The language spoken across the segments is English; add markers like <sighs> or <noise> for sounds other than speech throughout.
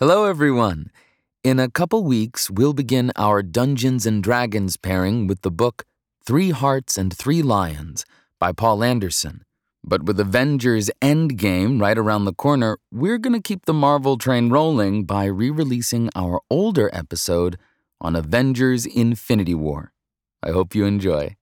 Hello, everyone. In a couple weeks, we'll begin our Dungeons and Dragons pairing with the book Three Hearts and Three Lions by Poul Anderson. But with Avengers Endgame right around the corner, we're going to keep the Marvel train rolling by re releasing our older episode on Avengers Infinity War. I hope you enjoy.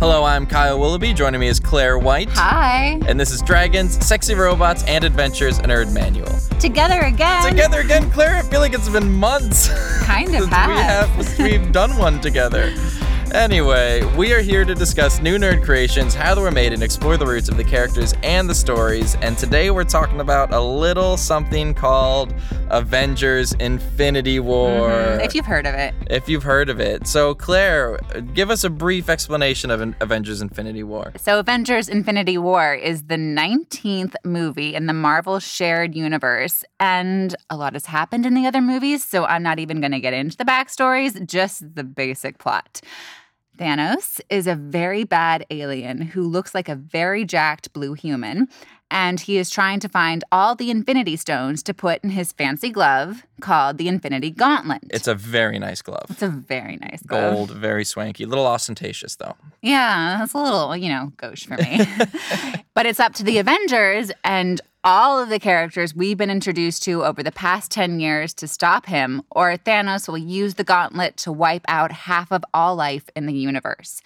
Hello, I'm Kyle Willoughby. Joining me is Claire White. Hi. And this is Dragons, Sexy Robots, and Adventures, a Nerd Manual. Together again. Together again, Claire. I feel like it's been months Kind <laughs> of since we have we've done one together. <laughs> Anyway, we are here to discuss new nerd creations, how they were made, and explore the roots of the characters and the stories. And today we're talking about a little something called Avengers Infinity War. Mhm, If you've heard of it. if you've heard of it. So, Claire, give us a brief explanation of Avengers Infinity War. So, Avengers Infinity War is the 19th movie in the Marvel shared universe. And a lot has happened in the other movies, so I'm not even going to get into the backstories, just the basic plot. Thanos is a very bad alien who looks like a very jacked blue human, and he is trying to find all the Infinity Stones to put in his fancy glove called the Infinity Gauntlet. It's a very nice glove. It's a very nice glove. Gold, very swanky. A little ostentatious, though. Yeah, that's a little, you know, gauche for me. <laughs> but it's up to the Avengers and all of the characters we've been introduced to over the past 10 years to stop him, or Thanos will use the gauntlet to wipe out half of all life in the universe.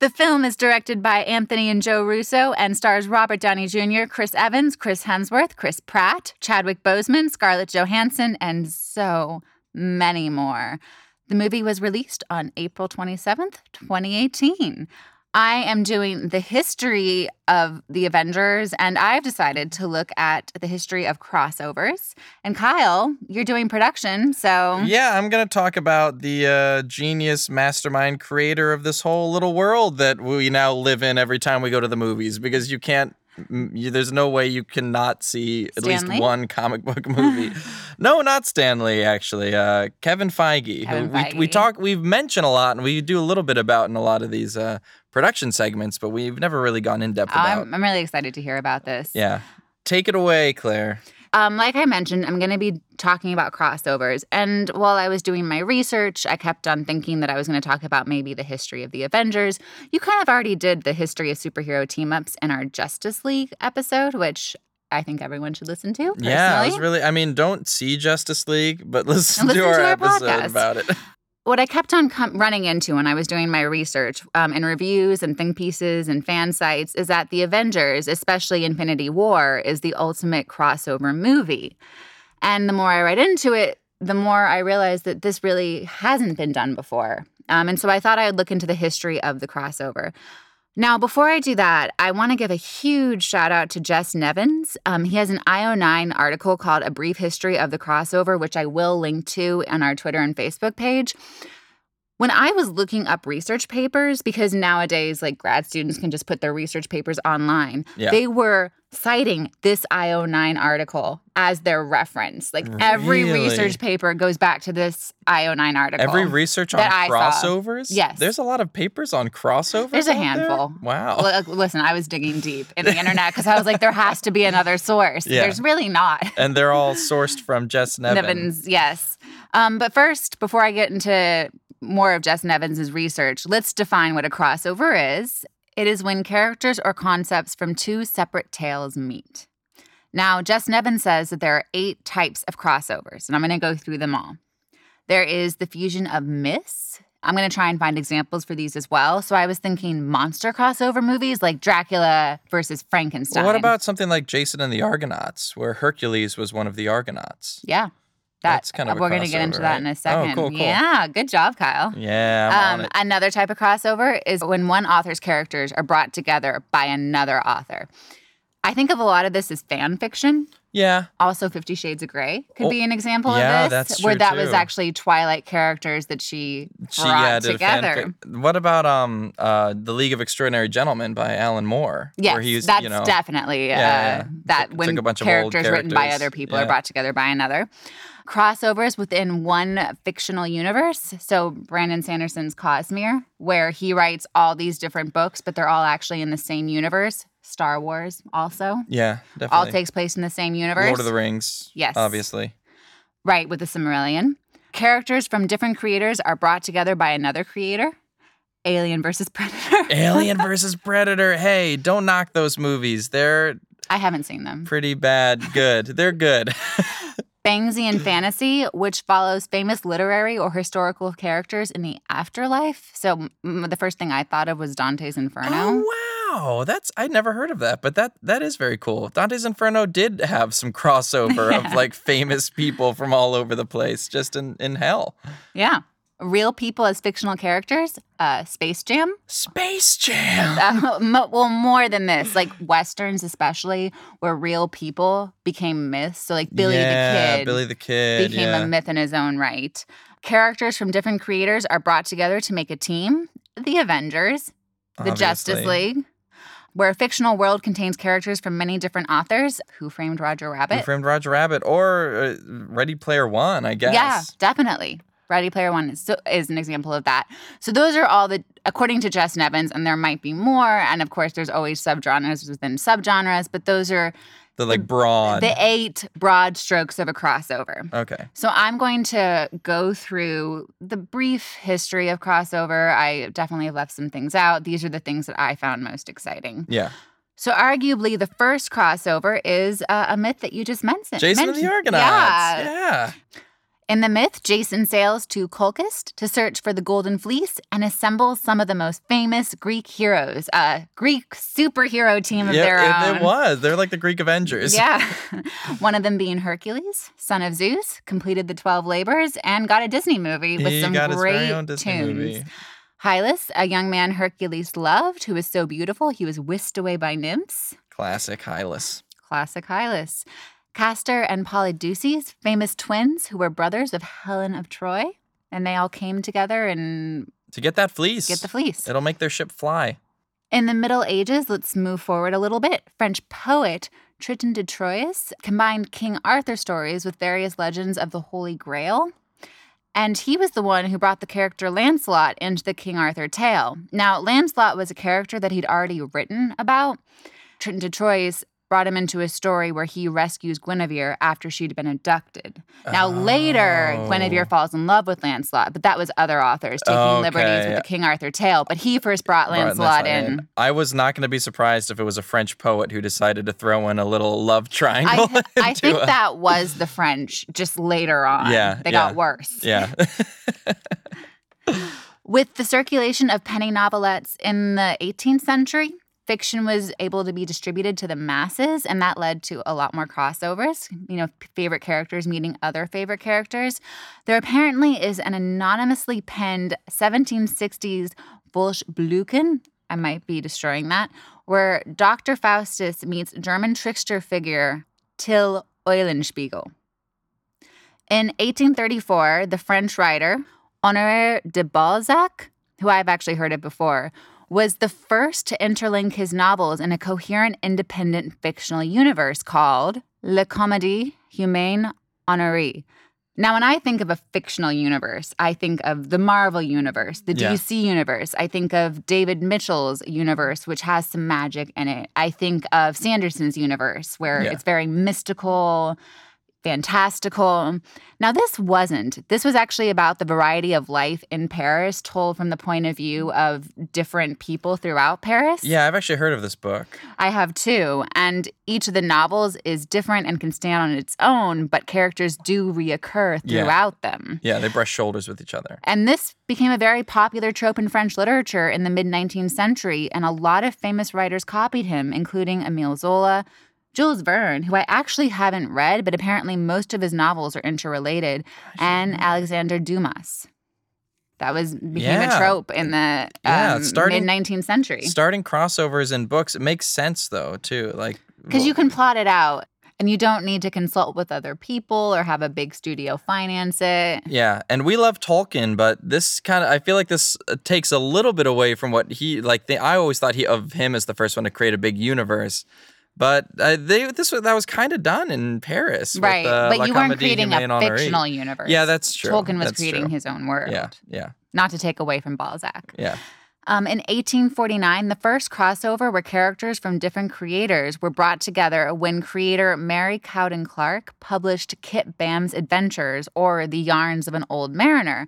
The film is directed by Anthony and Joe Russo and stars Robert Downey Jr., Chris Evans, Chris Hemsworth, Chris Pratt, Chadwick Boseman, Scarlett Johansson, and so many more. The movie was released on April 27th, 2018. I am doing the history of the Avengers, and I've decided to look at the history of crossovers. And Kyle, you're doing production, so Yeah, I'm going to talk about the uh, genius mastermind creator of this whole little world that we now live in every time we go to the movies because you can't. You, there's no way you cannot see at Stan Lee? least one comic book <laughs> movie. no, not Stan Lee. Actually, uh, Kevin Feige, Kevin who we, we talk, we've mentioned a lot, and we do a little bit about in a lot of these uh, production segments, but we've never really gone in depth about. I'm, I'm really excited to hear about this. yeah, take it away, Claire. Um, like I mentioned, I'm going to be talking about crossovers. And while I was doing my research, I kept on thinking that I was going to talk about maybe the history of the Avengers. You kind of already did the history of superhero team ups in our Justice League episode, which I think everyone should listen to. Personally. Yeah, I was really. I mean, don't see Justice League, but <laughs> listen, Listen to our to our episode podcast. about it. <laughs> what I kept on com- running into when I was doing my research um, in reviews and think pieces and fan sites is that the Avengers, especially Infinity War, is the ultimate crossover movie. And the more I read into it, the more I realized that this really hasn't been done before. Um, and so I thought I would look into the history of the crossover. Now, before I do that, I want to give a huge shout out to Jess Nevins. Um, he has an IO9 article called A Brief History of the Crossover, which I will link to on our Twitter and Facebook page. When I was looking up research papers, because nowadays, like grad students can just put their research papers online, Yeah. they were citing this IO9 article as their reference. Like every Really? research paper goes back to this IO9 article. Every research on that I saw. crossovers. Yes. there's a lot of papers on crossovers. There's a out there? handful. Wow. Uh, listen, I was digging deep in the <laughs> internet because I was like, there has to be another source. Yeah. There's really not. and they're all sourced from Jess <laughs> Nevin. Nevins, yes. Um, but first, before I get into more of Jess Nevins' research, let's define what a crossover is. It is when characters or concepts from two separate tales meet. Now, Jess Nevin says that there are eight types of crossovers, and I'm going to go through them all. There is the fusion of myths. I'm going to try and find examples for these as well. So I was thinking monster crossover movies like Dracula versus Frankenstein. Well, what about something like Jason and the Argonauts, where Hercules was one of the Argonauts? Yeah. That, That's kind of we're going to get into that in a Oh, second. cool, cool. Yeah, good job, Kyle. Yeah, Um, another type of crossover is when one author's characters are brought together by another author. I think of a lot of this as fan fiction. Yeah, Also, Fifty Shades of Grey could Oh, be an example yeah, of this, that's where true, that was actually Twilight characters that she she brought yeah, together. What about um uh the League of Extraordinary Gentlemen by Alan Moore? Yes, he's that's you know definitely uh, Yeah, yeah. that Took- when took a bunch of characters, written by other people Yeah. are brought together by another. Crossovers within one fictional universe. So Brandon Sanderson's Cosmere, where he writes all these different books, but they're all actually in the same universe. Star Wars also. Yeah, definitely. All takes place in the same universe. Lord of the Rings. Yes. Obviously. Right, with the Silmarillion. Characters from different creators are brought together by another creator. Alien versus Predator. <laughs> Alien versus Predator. Hey, don't knock those movies. They're I haven't seen them. pretty bad. Good. They're good. <laughs> Bangsian Fantasy, which follows famous literary or historical characters in the afterlife. So mm, the first thing I thought of was Dante's Inferno. Oh wow, that's I'd never heard of that, but that that is very cool. Dante's Inferno did have some crossover Yeah. of <laughs> like famous people from all over the place, just in in hell. Yeah. Real people as fictional characters. Uh, Space Jam. Space Jam. <laughs> Uh, well, more than this, like westerns, especially where real people became myths. So, like Billy yeah, the Kid Billy the Kid. became yeah. a myth in his own right. Characters from different creators are brought together to make a team. The Avengers, the Justice League, where a fictional world contains characters from many different authors. Who framed Roger Rabbit? Who framed Roger Rabbit or uh, Ready Player One, I guess. Yeah, definitely. Ready Player One is, is an example of that. So those are all the, according to Jess Nevins, and there might be more. And of course, there's always subgenres within subgenres, but those are The like broad. the eight broad strokes of a crossover. okay. So I'm going to go through the brief history of crossover. I definitely have left some things out. These are the things that I found most exciting. Yeah. So arguably, the first crossover is uh, a myth that you just mentioned. Jason and the mentioned. Argonauts. Yeah. yeah. In the myth, Jason sails to Colchis to search for the Golden Fleece and assembles some of the most famous Greek heroes, a Greek superhero team of Yeah, their it, own. it was. They're like the Greek Avengers. Yeah. <laughs> <laughs> One of them being Hercules, son of Zeus, completed the 12 labors and got a Disney movie with he some got his great very own Disney tunes. movie. Hylas, a young man Hercules loved, who was so beautiful he was whisked away by nymphs. Classic Hylas. Classic Hylas. Castor and Polydeuces, famous twins who were brothers of Helen of Troy. And they all came together and To get that fleece. get the fleece. It'll make their ship fly. In the Middle Ages, let's move forward a little bit. French poet Chrétien de Troyes combined King Arthur stories with various legends of the Holy Grail. And he was the one who brought the character Lancelot into the King Arthur tale. Now, Lancelot was a character that he'd already written about. Chrétien de Troyes brought him into a story where he rescues Guinevere after she'd been abducted. Now, later, Oh. Guinevere falls in love with Lancelot, but that was other authors taking liberties with the King Arthur tale. But he first brought Lancelot in. I was not going to be surprised if it was a French poet who decided to throw in a little love triangle. I, I think a- that was the French just later on. Yeah, They yeah. got worse. Yeah. <laughs> <laughs> With the circulation of penny novelettes in the 18th century, fiction was able to be distributed to the masses, and that led to a lot more crossovers. You know, favorite characters meeting other favorite characters. There apparently is an anonymously penned 1760s Volksblüten. I might be destroying that, where Dr. Faustus meets German trickster figure Till Eulenspiegel. In 1834, the French writer Honoré de Balzac, who I've actually heard of before, was the first to interlink his novels in a coherent, independent fictional universe called Le Comédie Humaine Honorée. Now, when I think of a fictional universe, I think of the Marvel universe, the Yeah. DC universe. I think of David Mitchell's universe, which has some magic in it. I think of Sanderson's universe, where Yeah. it's very mystical, fantastical. Now, this wasn't. This was actually about the variety of life in Paris, told from the point of view of different people throughout Paris. yeah, I've actually heard of this book. I have too. and each of the novels is different and can stand on its own, but characters do reoccur Yeah. throughout them. Yeah, they brush shoulders with each other. And this became a very popular trope in French literature in the mid 19th century, and a lot of famous writers copied him, including Emile Zola, Jules Verne, who I actually haven't read, but apparently most of his novels are interrelated, and Alexander Dumas. That was became Yeah. a trope in the Yeah, um, starting- mid 19th century. Starting crossovers in books, it makes sense though, too. Like Because you can plot it out and you don't need to consult with other people or have a big studio finance it. Yeah, and we love Tolkien, but this kind of I feel like this uh, takes a little bit away from what he like. The, I always thought he of him as the first one to create a big universe, but uh, they this was that was kind of done in Paris, with, right. uh, but La you weren't creating Humaine a fictional universe. Yeah, that's true. Tolkien was That's creating true. his own world. Yeah, yeah, Not to take away from Balzac. yeah. Um, in 1849, the first crossover where characters from different creators were brought together when creator Mary Cowden Clarke published Kit Bam's Adventures or The Yarns of an Old Mariner.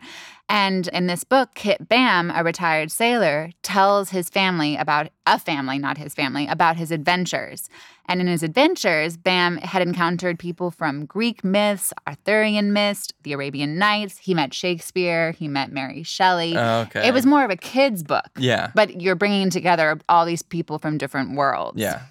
And in this book, Kit Bam, a retired sailor, tells his family about a family, not his family, about his adventures. And in his adventures, Bam had encountered people from Greek myths, Arthurian myths, the Arabian Nights. He met Shakespeare, he met Mary Shelley. Oh, okay. It was more of a kid's book. Yeah. But you're bringing together all these people from different worlds. Yeah.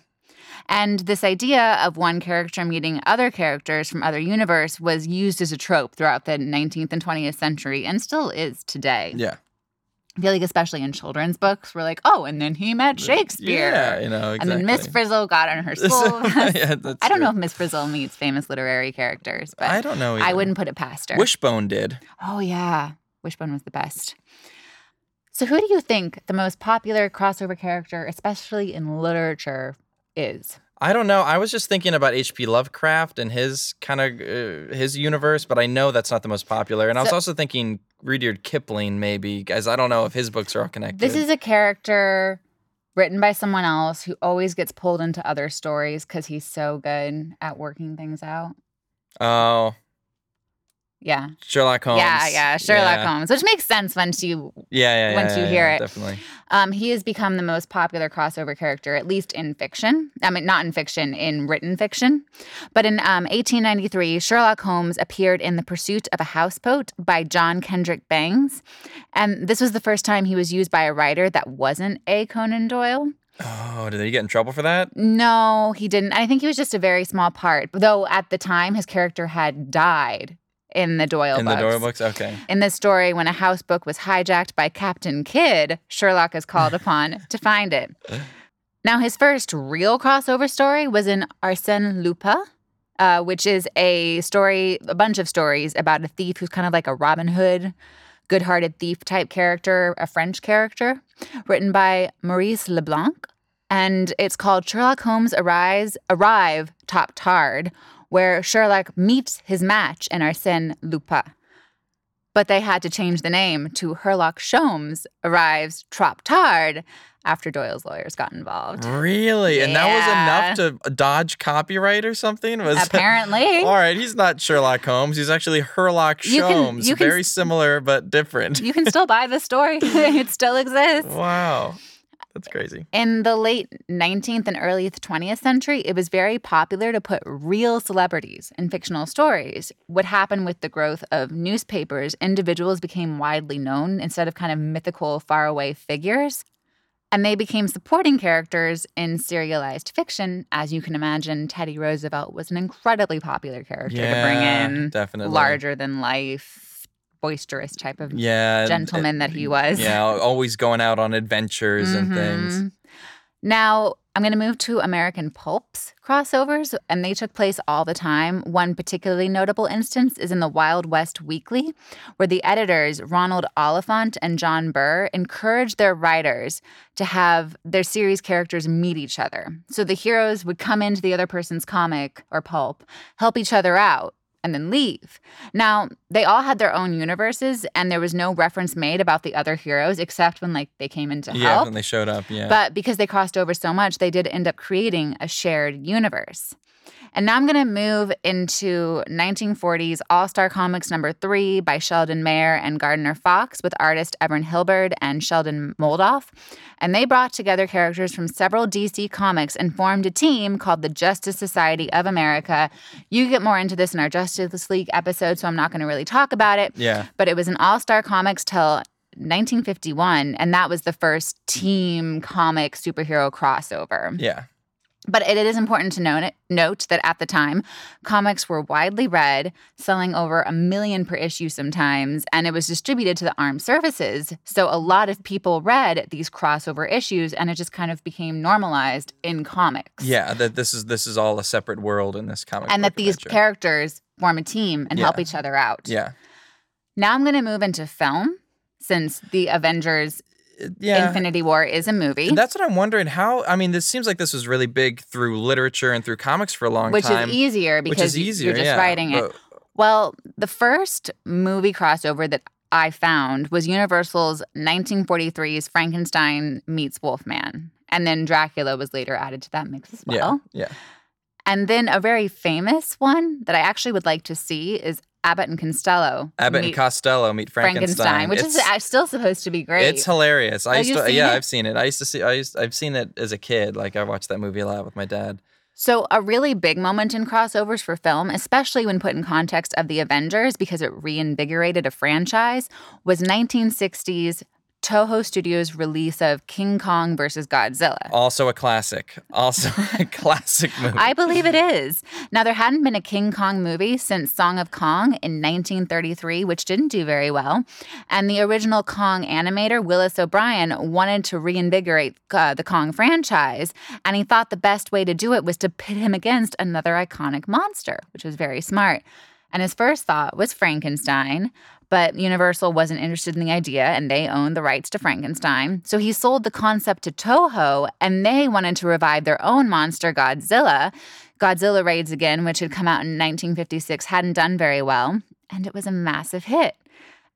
And this idea of one character meeting other characters from other universe was used as a trope throughout the 19th and 20th century and still is today. Yeah. I feel like especially in children's books, we're like, oh, and then he met Shakespeare. Yeah, you know, exactly. And then Miss Frizzle got on her <laughs> school. yeah, that's <laughs> I don't true. know if Miss Frizzle meets famous literary characters, but I don't know. I wouldn't put it past her. Wishbone did. Oh yeah, Wishbone was the best. So who do you think the most popular crossover character, especially in literature, is? I don't know. I was just thinking about H.P. Lovecraft and his kind of uh, his universe, but I know that's not the most popular. And I was also thinking Rudyard Kipling, maybe, guys. I don't know if his books are all connected. This is a character written by someone else who always gets pulled into other stories because he's so good at working things out. oh Yeah. Sherlock Holmes. Yeah, yeah, Sherlock yeah. Holmes, which makes sense once you Yeah, yeah, yeah. once you yeah, hear yeah, it. definitely. um he has become the most popular crossover character at least in fiction. I mean not in fiction, in written fiction. But in um 1893, Sherlock Holmes appeared in The Pursuit of a Houseboat by John Kendrick Bangs, and this was the first time he was used by a writer that wasn't a Conan Doyle. Oh, did he get in trouble for that? No, he didn't. I think he was just a very small part. Though at the time his character had died in the Doyle in books. the Doyle books? Okay. In this story, when a house book was hijacked by Captain Kidd, Sherlock is called <laughs> upon to find it. Now, his first real crossover story was in Arsène Lupin, uh, which is a story, a bunch of stories about a thief who's kind of like a Robin Hood, good hearted thief type character, a French character, written by Maurice Leblanc. And it's called Sherlock Holmes Arise, Arrive Trop Tard, where Sherlock meets his match in Arsène Lupin. But they had to change the name to Herlock Sholmes Arrives Trop Tard after Doyle's lawyers got involved. Really? And that was enough to dodge copyright or something? Was Apparently. <laughs> All right, he's not Sherlock Holmes. He's actually Herlock You can- Sholmes. you can Very s- similar but different. you can still buy the story, <laughs> it still exists. wow. That's crazy. In the late 19th and early 20th century, it was very popular to put real celebrities in fictional stories. What happened with the growth of newspapers, individuals became widely known instead of kind of mythical, faraway figures. And they became supporting characters in serialized fiction. As you can imagine, Teddy Roosevelt was an incredibly popular character to bring in definitely. larger than life, boisterous type of Yeah. gentleman that he was. Yeah, always going out on adventures and things. Mhm. Now, I'm going to move to American Pulps crossovers, and they took place all the time. One particularly notable instance is in the Wild West Weekly, where the editors, Ronald Oliphant and John Burr, encouraged their writers to have their series characters meet each other. So the heroes would come into the other person's comic or pulp, help each other out, and then leave. Now, they all had their own universes, and there was no reference made about the other heroes except when like they came into Yeah, help. when they showed up. Yeah. But because they crossed over so much, they did end up creating a shared universe. And now I'm going to move into 1940s All Star Comics number three by Sheldon Mayer and Gardner Fox with artist Evan Hilbert and Sheldon Moldoff. And they brought together characters from several DC comics and formed a team called the Justice Society of America. You get more into this in our Justice League episode, so I'm not going to really talk about it yeah. but it was an All Star Comics till 1951, and that was the first team comic superhero crossover. Yeah. But it is important to note, note that at the time, comics were widely read, selling over a million per issue sometimes, and it was distributed to the armed services. So a lot of people read these crossover issues, and it just kind of became normalized in comics. Yeah. That this is this is all a separate world in this comic. And that these adventure. characters form a team and help each other out. Yeah. Now I'm going to move into film since the Avengers Yeah. Infinity War is a movie, that's what I'm wondering. How? I mean, this seems like this was really big through literature and through comics for a long which time. Which is easier which because is easier. you're just yeah, writing it. but- Well, the first movie crossover that I found was Universal's 1943's Frankenstein meets Wolfman. And then Dracula was later added to that mix as well. Yeah. Yeah. And then a very famous one that I actually would like to see is Abbott and Costello. Abbott and Costello meet Frankenstein, which is It's- uh, still supposed to be great. It's hilarious. I Have used to, yeah, it? I've seen it. I used to see. I used. I've seen it as a kid. Like I watched that movie a lot with my dad. So, a really big moment in crossovers for film, especially when put in context of the Avengers because it reinvigorated a franchise, was 1960s Toho Studios' release of King Kong versus Godzilla. Also a classic. Also <laughs> a classic movie. I believe it is. Now, there hadn't been a King Kong movie since Son of Kong in 1933, which didn't do very well. And the original Kong animator, Willis O'Brien, wanted to reinvigorate uh, the Kong franchise. And he thought the best way to do it was to pit him against another iconic monster, which was very smart. And his first thought was Frankenstein. But Universal wasn't interested in the idea and they owned the rights to Frankenstein. So he sold the concept to Toho and they wanted to revive their own monster, Godzilla. Godzilla Raids Again, which had come out in 1956, hadn't done very well. And it was a massive hit.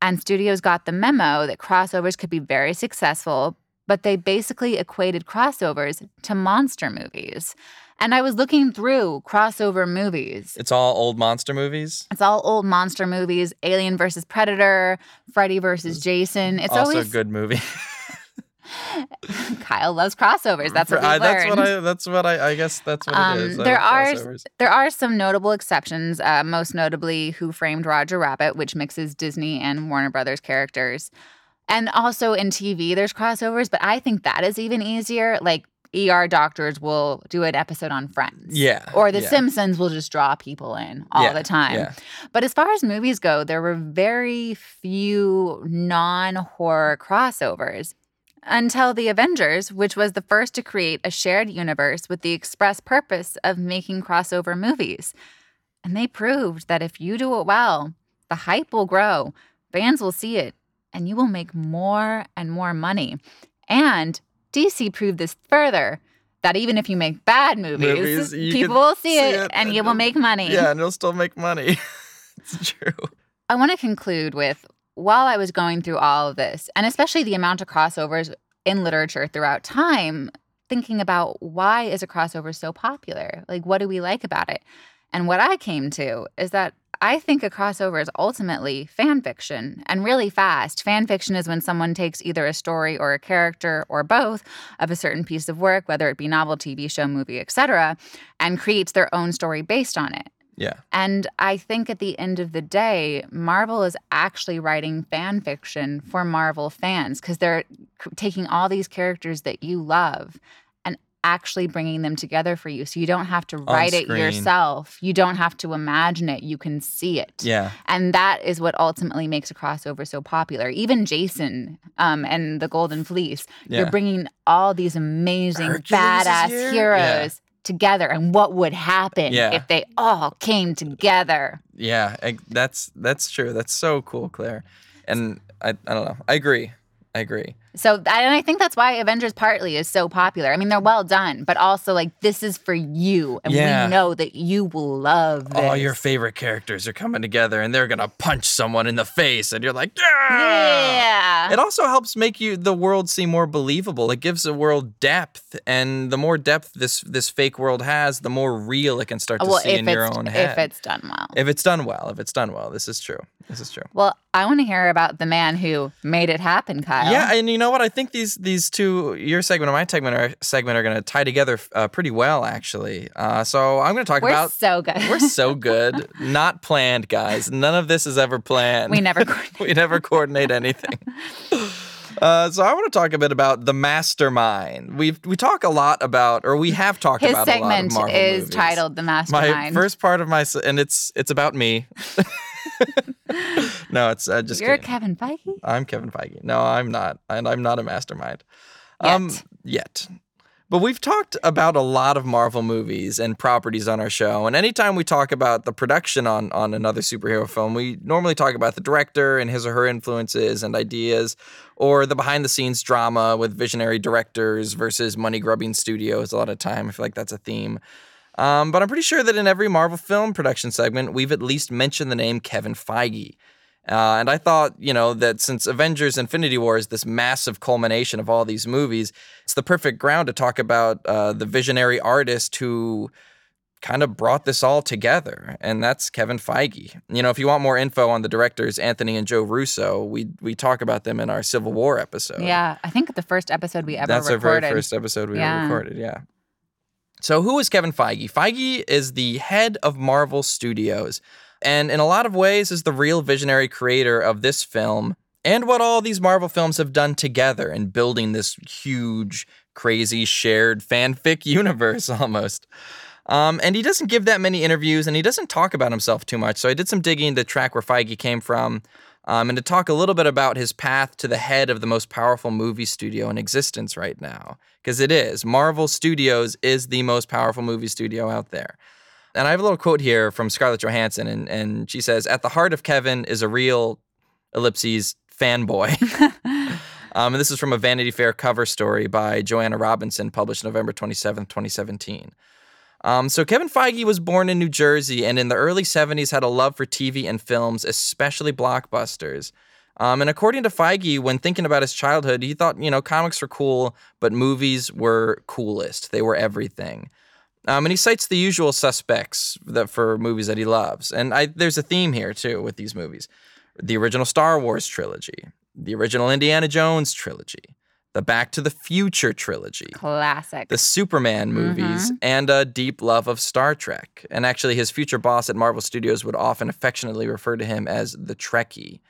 And studios got the memo that crossovers could be very successful, but they basically equated crossovers to monster movies. And I was looking through crossover movies. it's all old monster movies. It's all old monster movies, Alien versus Predator, Freddy versus Jason. It's also always a good movie. <laughs> <laughs> Kyle loves crossovers. That's what we I, learned. that's what I. That's what I. I guess that's what Um, it is. There are there are some notable exceptions. Uh, most notably, Who Framed Roger Rabbit, which mixes Disney and Warner Brothers characters, and also in TV there's crossovers. But I think that is even easier. Like ER doctors will do an episode on Friends. Yeah, Or The yeah. Simpsons will just draw people in all Yeah, the time. yeah. But as far as movies go, there were very few non horror crossovers until The Avengers, which was the first to create a shared universe with the express purpose of making crossover movies. And they proved that if you do it well, the hype will grow, fans will see it, and you will make more and more money. And DC proved this further. That even if you make bad movies, Movies, people will see, see it, it and and you will make money. Yeah, and it'll still make money. <laughs> it's true. I want to conclude with while I was going through all of this, and especially the amount of crossovers in literature throughout time, thinking about why is a crossover so popular? Like, what do we like about it? And what I came to is that I think a crossover is ultimately fan fiction and really fast. Fan fiction is when someone takes either a story or a character or both of a certain piece of work, whether it be novel, TV show, movie, etc., and creates their own story based on it. Yeah. And I think at the end of the day, Marvel is actually writing fan fiction for Marvel fans because they're taking all these characters that you love actually bringing them together for you. So you don't have to write it yourself. You don't have to imagine it. You can see it. Yeah. And that is what ultimately makes a crossover so popular. Even Jason um, and the Golden Fleece, Yeah. you're bringing all these amazing, Hercules badass here? heroes together. And what would happen Yeah. if they all came together? Yeah, that's that's true. That's so cool, Claire. And I, I don't know. I agree. I agree. So, and I think that's why Avengers partly is so popular. I mean, they're well done, but also like this is for you, and Yeah. we know that you will love this. All your favorite characters are coming together, and they're gonna punch someone in the face, and you're like, yeah. yeah. It also helps make you the world seem more believable. It gives the world depth, and the more depth this this fake world has, the more real it can start to well, see in your own head. if it's done well. if it's done well, if it's done well, this is true. This is true. well, I want to hear about the man who made it happen, Kyle. Yeah, and you know what? I think these these two, your segment and my segment are segment are going to tie together uh, pretty well, actually. Uh, so I'm going to talk we're about. so good. We're so <laughs> good, not planned, guys. None of this is ever planned. we never. <laughs> coordinate. we never coordinate anything. <laughs> Uh, so I want to talk a bit about the mastermind. We we talk a lot about, or we have talked His about a lot of segment is movies. titled "The mastermind. My Mastermind." first part of my, and it's it's about me. <laughs> no, it's uh, just You're kidding. Kevin Feige. I'm Kevin Feige. No, I'm not, and I'm not a mastermind. Um, Yet. yet. But we've talked about a lot of Marvel movies and properties on our show, and anytime we talk about the production on on another superhero film, we normally talk about the director and his or her influences and ideas, or the behind the scenes drama with visionary directors versus money grubbing studios. A lot of time, I feel like that's a theme. Um, but I'm pretty sure that in every Marvel film production segment, we've at least mentioned the name Kevin Feige. Uh, and I thought, you know, that since Avengers Infinity War is this massive culmination of all these movies, it's the perfect ground to talk about uh, the visionary artist who kind of brought this all together, and that's Kevin Feige. You know, if you want more info on the directors Anthony and Joe Russo, we we talk about them in our Civil War episode. Yeah, I think the first episode we ever That's recorded. our very first episode we Yeah. ever recorded. Yeah. So who is Kevin Feige? Feige is the head of Marvel Studios, and in a lot of ways is the real visionary creator of this film and what all these Marvel films have done together in building this huge, crazy, shared fanfic <laughs> universe almost. Um, and he doesn't give that many interviews and he doesn't talk about himself too much. So I did some digging to track where Feige came from um, and to talk a little bit about his path to the head of the most powerful movie studio in existence right now. Because it is. Marvel Studios is the most powerful movie studio out there. And I have a little quote here from Scarlett Johansson, and, and she says, At the heart of Kevin is a real ellipses fanboy. <laughs> um, and this is from a Vanity Fair cover story by Joanna Robinson, published November 27th, 2017. Um, so Kevin Feige was born in New Jersey and in the early 70s had a love for TV and films, especially blockbusters. Um, and according to Feige, when thinking about his childhood, he thought, you know, comics were cool, but movies were coolest. They were everything. Um, and he cites the usual suspects that for movies that he loves. And I, there's a theme here too with these movies: the original Star Wars trilogy, the original Indiana Jones trilogy, the Back to the Future trilogy, Classic. the Superman movies, and a deep love of Star Trek. And actually, his future boss at Marvel Studios would often affectionately refer to him as the Trekkie.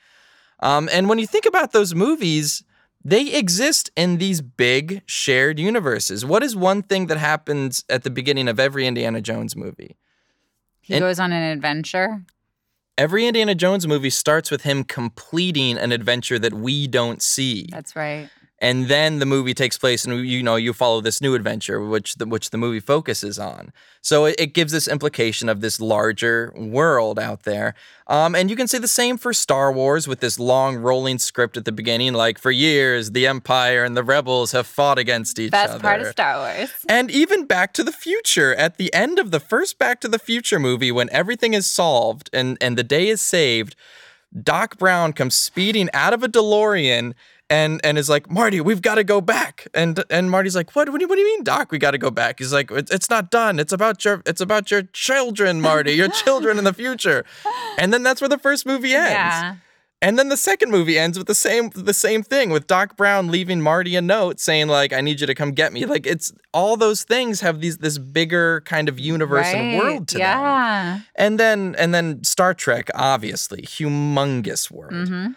Um, and when you think about those movies, they exist in these big shared universes. What is one thing that happens at the beginning of every Indiana Jones movie? he goes on an adventure. Every Indiana Jones movie starts with him completing an adventure that we don't see. That's right. And then the movie takes place and you know you follow this new adventure which the, which the movie focuses on. So it, it gives this implication of this larger world out there. Um, and you can say the same for star wars with this long rolling script at the beginning like for years the empire and the rebels have fought against each Best other. part of Star Wars. and even Back to the Future, at the end of the first Back to the Future movie, when everything is solved and, and the day is saved, Doc Brown comes speeding out of a DeLorean and and is like, Marty, we've got to go back. And and Marty's like, what? What do you, what do you mean, Doc? We got to go back. He's like, it's, it's not done. It's about your it's about your children, Marty. Your <laughs> children in the future. And then that's where the first movie ends. Yeah. And then the second movie ends with the same the same thing with Doc Brown leaving Marty a note saying like I need you to come get me. Like it's all those things have these this bigger kind of universe and world to them. yeah. And then and then Star Trek obviously humongous world. hmm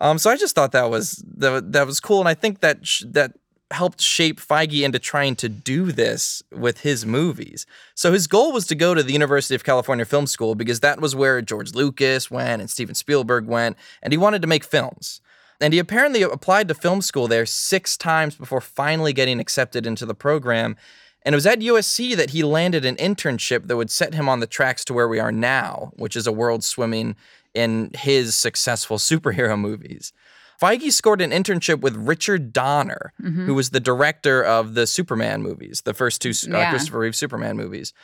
Um so I just thought that was that, that was cool and I think that sh- that helped shape Feige into trying to do this with his movies. So his goal was to go to the University of California Film School because that was where George Lucas went and Steven Spielberg went, and he wanted to make films. And he apparently applied to film school there six times before finally getting accepted into the program. And it was at USC that he landed an internship that would set him on the tracks to where we are now, which is a world swimming in his successful superhero movies. Feige scored an internship with Richard Donner, who was the director of the Superman movies, the first two uh, Yeah. Christopher Reeve Superman movies.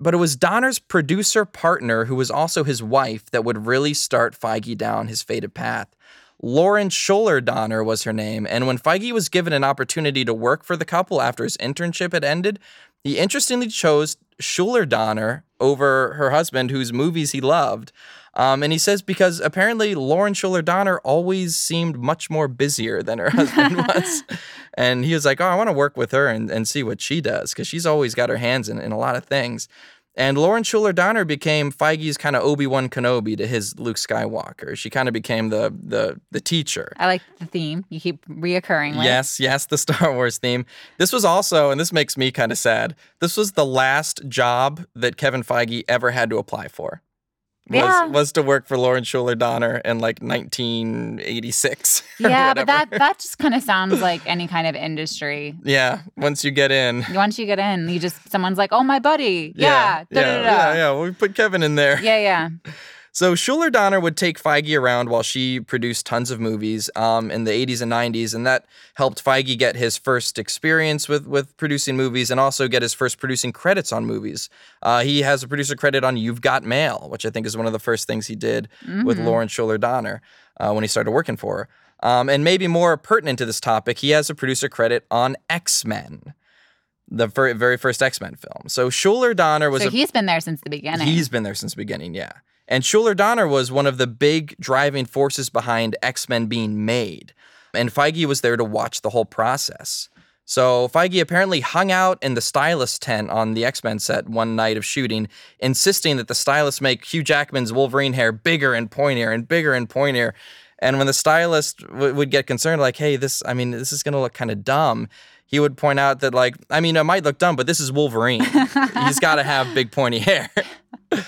But it was Donner's producer partner, who was also his wife, that would really start Feige down his fated path. Lauren Shuler Donner was her name, and when Feige was given an opportunity to work for the couple after his internship had ended, he interestingly chose Shuler Donner over her husband, whose movies he loved. Um, and he says because apparently Lauren Shuler Donner always seemed much more busier than her <laughs> husband was. <laughs> And he was like, Oh, I want to work with her and, and see what she does because she's always got her hands in, in a lot of things. And Lauren Shuler Donner became Feige's kind of Obi Wan Kenobi to his Luke Skywalker. She kind of became the the the teacher. I like the theme you keep reoccurring with. Yes, yes, the <laughs> Star Wars theme. This was also, and this makes me kind of sad. This was the last job that Kevin Feige ever had to apply for. Was, Yeah. was to work for Lauren Shuler Donner in like 1986. <laughs> Yeah, but that that just kind of sounds like any kind of industry. Yeah, once you get in. <laughs> Once you get in, you just someone's like, "Oh, my buddy, yeah, yeah, da-da-da-da." yeah, yeah. We put Kevin in there. yeah, yeah. <laughs> So Shuler Donner would take Feige around while she produced tons of movies um, in the 80s and 90s, and that helped Feige get his first experience with with producing movies and also get his first producing credits on movies. Uh, he has a producer credit on You've Got Mail, which I think is one of the first things he did with Lauren Shuler Donner uh, when he started working for her. Um, and maybe more pertinent to this topic, he has a producer credit on X Men, the very first X Men film. So Shuler Donner was So a he's been there since the beginning. He's been there since the beginning, yeah. And Shuler Donner was one of the big driving forces behind X Men being made. And Feige was there to watch the whole process. So Feige apparently hung out in the stylist tent on the X Men set one night of shooting, insisting that the stylist make Hugh Jackman's Wolverine hair bigger and pointier and bigger and pointier. And when the stylist w- would get concerned, like, hey, this, I mean, this is going to look kind of dumb, he would point out that, like, I mean, it might look dumb, but this is Wolverine. <laughs> He's got to have big pointy hair. <laughs>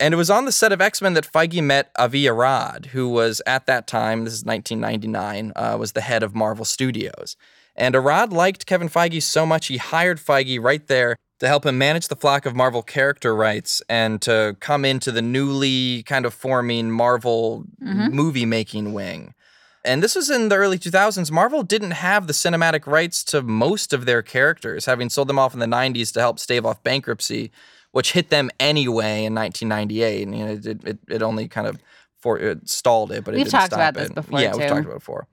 And it was on the set of X Men that Feige met Avi Arad, who was at that time, this is 1999, uh, was the head of Marvel Studios. And Arad liked Kevin Feige so much he hired Feige right there to help him manage the flock of Marvel character rights and to come into the newly kind of forming Marvel movie making wing. And this was in the early 2000s. Marvel didn't have the cinematic rights to most of their characters, having sold them off in the 90s to help stave off bankruptcy, which hit them anyway in 1998. And you know, it, it, it only kind of for, it stalled it, but it We've didn't talked stop about this it. before, Yeah, we've talked about it before.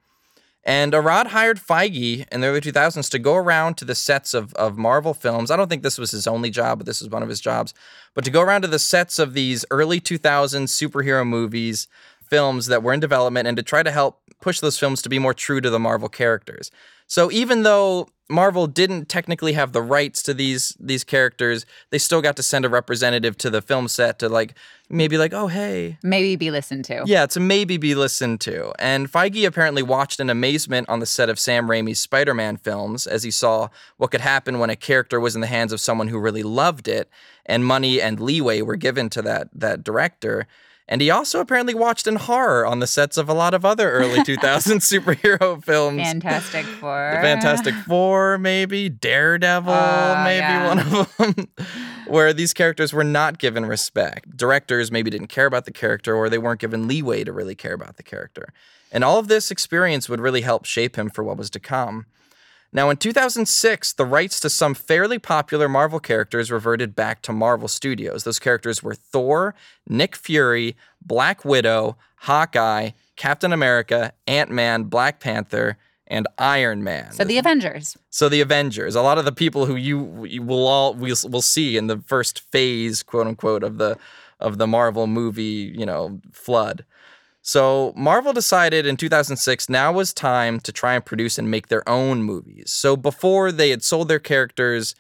And Arad hired Feige in the early 2000s to go around to the sets of, of Marvel films. I don't think this was his only job, but this was one of his jobs. But to go around to the sets of these early 2000s superhero movies, films that were in development, and to try to help push those films to be more true to the Marvel characters. So even though Marvel didn't technically have the rights to these these characters, they still got to send a representative to the film set to like maybe like, oh hey, Maybe be listened to. yeah, to maybe be listened to. And Feige apparently watched in amazement on the set of Sam Raimi's Spider Man films as he saw what could happen when a character was in the hands of someone who really loved it, and money and leeway were given to that, that director. And he also apparently watched in horror on the sets of a lot of other early <laughs> 2000s superhero films. Fantastic Four. The Fantastic Four, maybe Daredevil, Oh, maybe yeah. one of them, <laughs> where these characters were not given respect. Directors maybe didn't care about the character, or they weren't given leeway to really care about the character. And all of this experience would really help shape him for what was to come. Now, in 2006, the rights to some fairly popular Marvel characters reverted back to Marvel Studios. Those characters were Thor, Nick Fury, Black Widow, Hawkeye, Captain America, Ant Man, Black Panther, and Iron Man. So the Avengers. So the Avengers, a lot of the people who you, you will all will, will see in the first phase, quote unquote, of the of the Marvel movie, you know, flood. So Marvel decided in 2006 now was time to try and produce and make their own movies. So before they had sold their characters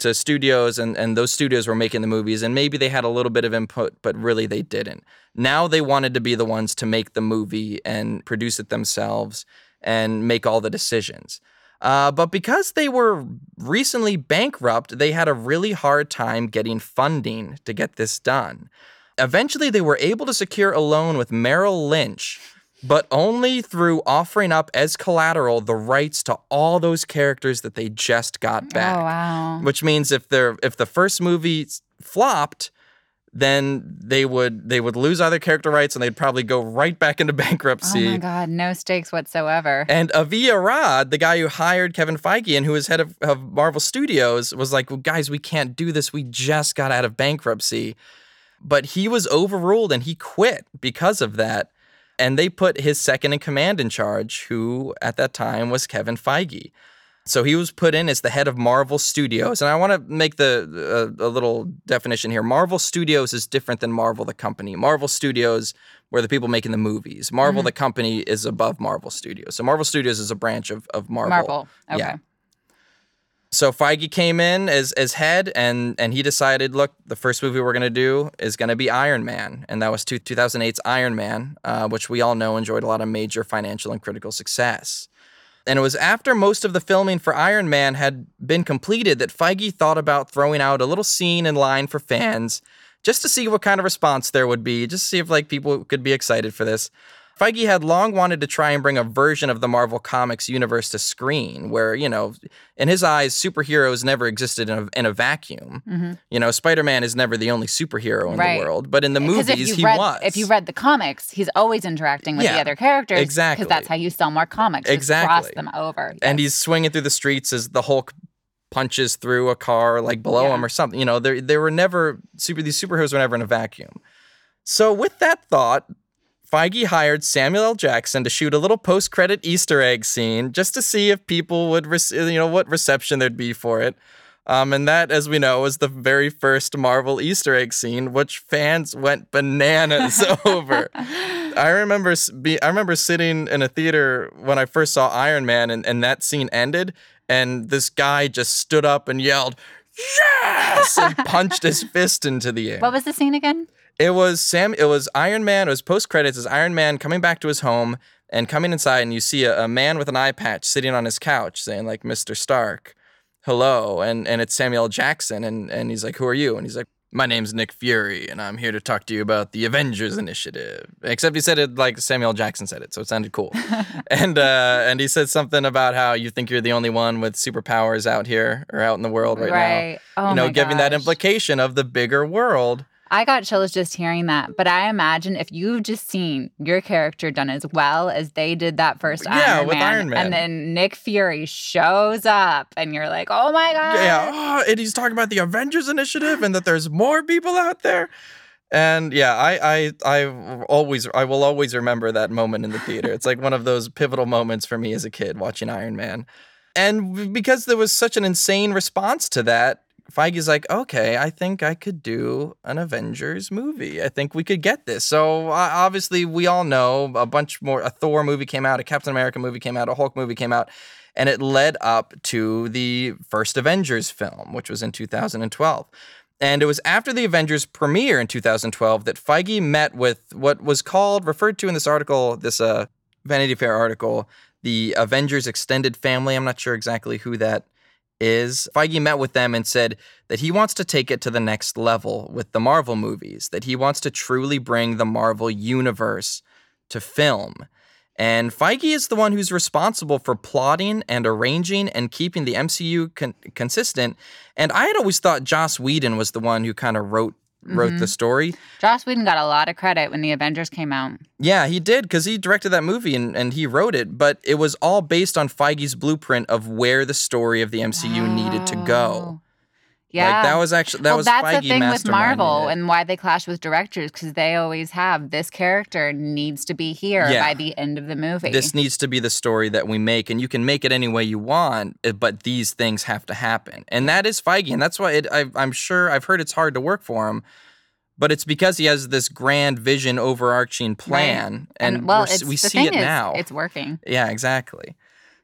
to studios and, and those studios were making the movies and maybe they had a little bit of input, but really they didn't. Now they wanted to be the ones to make the movie and produce it themselves and make all the decisions. Uh, but because they were recently bankrupt, they had a really hard time getting funding to get this done. Eventually, they were able to secure a loan with Merrill Lynch, but only through offering up as collateral the rights to all those characters that they just got oh, back. Oh wow. Which means if they're if the first movie flopped, then they would they would lose other character rights and they'd probably go right back into <laughs> bankruptcy. Oh my God, no stakes whatsoever. And Avi Arad, the guy who hired Kevin Feige and who was head of, of Marvel Studios, was like, well, guys, we can't do this. We just got out of bankruptcy. But he was overruled and he quit because of that. And they put his second in command in charge, who at that time was Kevin Feige. So he was put in as the head of Marvel Studios. And I want to make the uh, a little definition here. Marvel Studios is different than Marvel the company. Marvel Studios were the people making the movies. Marvel the company is above Marvel Studios. So Marvel Studios is a branch of, of Marvel. Marvel. Okay. Yeah. So Feige came in as as head, and and he decided, look, the first movie we're gonna do is gonna be Iron Man, and that was two, 2008's Iron Man, uh, which we all know enjoyed a lot of major financial and critical success. And it was after most of the filming for Iron Man had been completed that Feige thought about throwing out a little scene in line for fans, just to see what kind of response there would be, just to see if like people could be excited for this. Feige had long wanted to try and bring a version of the Marvel Comics universe to screen where, you know, in his eyes, superheroes never existed in a, in a vacuum. Mm-hmm. You know, Spider Man is never the only superhero in Right. the world, but in the eh, movies, if he read, was. If you read the comics, he's always interacting with Yeah, the other characters. exactly. Because that's how you sell more comics. Just cross Exactly. them over. and he's swinging through the streets as the Hulk punches through a car like below Yeah. him or something. You know, there there were never super these superheroes were never in a vacuum. So with that thought, Feige hired Samuel L. Jackson to shoot a little post-credit Easter egg scene just to see if people would, rec- you know, what reception there'd be for it. Um, and that, as we know, was the very first Marvel Easter egg scene, which fans went bananas <laughs> over. I remember be, I remember sitting in a theater when I first saw Iron Man and, and that scene ended and this guy just stood up and yelled, Yes! and punched his fist into the air. what was the scene again? It was Sam it was Iron Man, it was post credits, it's Iron Man coming back to his home and coming inside and you see a, a man with an eye patch sitting on his couch saying like Mr. Stark, hello, and and it's Samuel Jackson and and he's like, Who are you? And he's like my name's Nick Fury, and I'm here to talk to you about the Avengers Initiative. Except he said it like Samuel Jackson said it, so it sounded cool. <laughs> and uh, and he said something about how you think you're the only one with superpowers out here or out in the world right, Right. now. Oh you know, giving that implication of the bigger world. I got chills just hearing that. But I imagine if you've just seen your character done as well as they did that first Yeah, Iron with Man, Iron Man. and then Nick Fury shows up, and you're like, oh my god. Yeah, oh, and he's talking about the Avengers Initiative and that there's more people out there. And yeah, I, I, I always, I will always remember that moment in the theater. It's like one of those pivotal moments for me as a kid watching Iron Man. And because there was such an insane response to that, Feige's like, okay, I think I could do an Avengers movie. I think we could get this. So uh, obviously, we all know a bunch more. A Thor movie came out, a Captain America movie came out, a Hulk movie came out, and it led up to the first Avengers film, which was in 2012. And it was after the Avengers premiere in 2012 that Feige met with what was called, referred to in this article, this uh, Vanity Fair article, the Avengers Extended Family. I'm not sure exactly who that is. Feige met with them and said that he wants to take it to the next level with the Marvel movies, that he wants to truly bring the Marvel universe to film. And Feige is the one who's responsible for plotting and arranging and keeping the MCU con- consistent. And I had always thought Joss Whedon was the one who kind of wrote wrote the mm-hmm. story. Joss Whedon got a lot of credit when the Avengers came out. Yeah, he did because he directed that movie and, and he wrote it, but it was all based on Feige's blueprint of where the story of the MCU needed to go. Oh. Yeah. Like that was actually that well, was that's Feige the thing with Marvel and why they clash with directors because they always have this character needs to be here Yeah. by the end of the movie. this needs to be the story that we make, and you can make it any way you want, eh, but these things have to happen, and that is Feige, and that's why it, I, I'm sure I've heard it's hard to work for him, but it's because he has this grand vision, overarching plan, and, well, we're s- it's, we see it is, now. It's working. Yeah, exactly.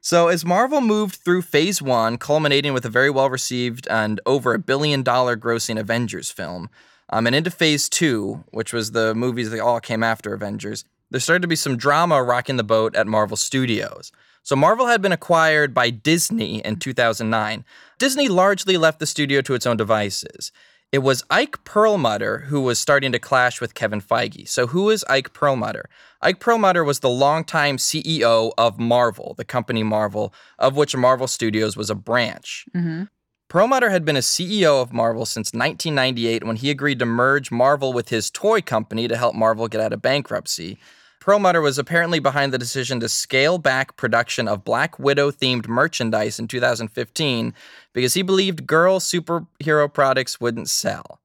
So as Marvel moved through phase one, culminating with a very well received and over a billion dollar grossing Avengers film, um, and into phase two, which was the movies that all came after Avengers, there started to be some drama rocking the boat at Marvel Studios. So Marvel had been acquired by Disney in 2009. Disney largely left the studio to its own devices. It was Ike Perlmutter who was starting to clash with Kevin Feige. So, who is Ike Perlmutter? Ike Perlmutter was the longtime CEO of Marvel, the company Marvel, of which Marvel Studios was a branch. hmm Perlmutter had been a CEO of Marvel since 1998 when he agreed to merge Marvel with his toy company to help Marvel get out of bankruptcy. Perlmutter was apparently behind the decision to scale back production of Black Widow themed merchandise in 2015 because he believed girl superhero products wouldn't sell.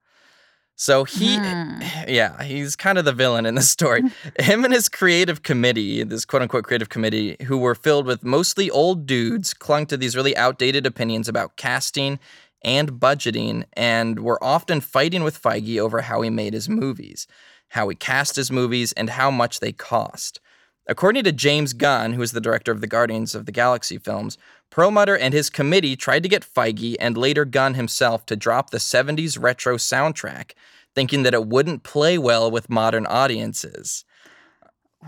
So he, Hmm. <sighs> yeah, he's kind of the villain in this story. <laughs> Him and his creative committee, this quote unquote creative committee, who were filled with mostly old dudes, clung to these really outdated opinions about casting and budgeting and were often fighting with Feige over how he made his movies, how he cast his movies, and how much they cost. According to James Gunn, who is the director of the Guardians of the Galaxy films, Perlmutter and his committee tried to get Feige and later Gunn himself to drop the 70s retro soundtrack, thinking that it wouldn't play well with modern audiences,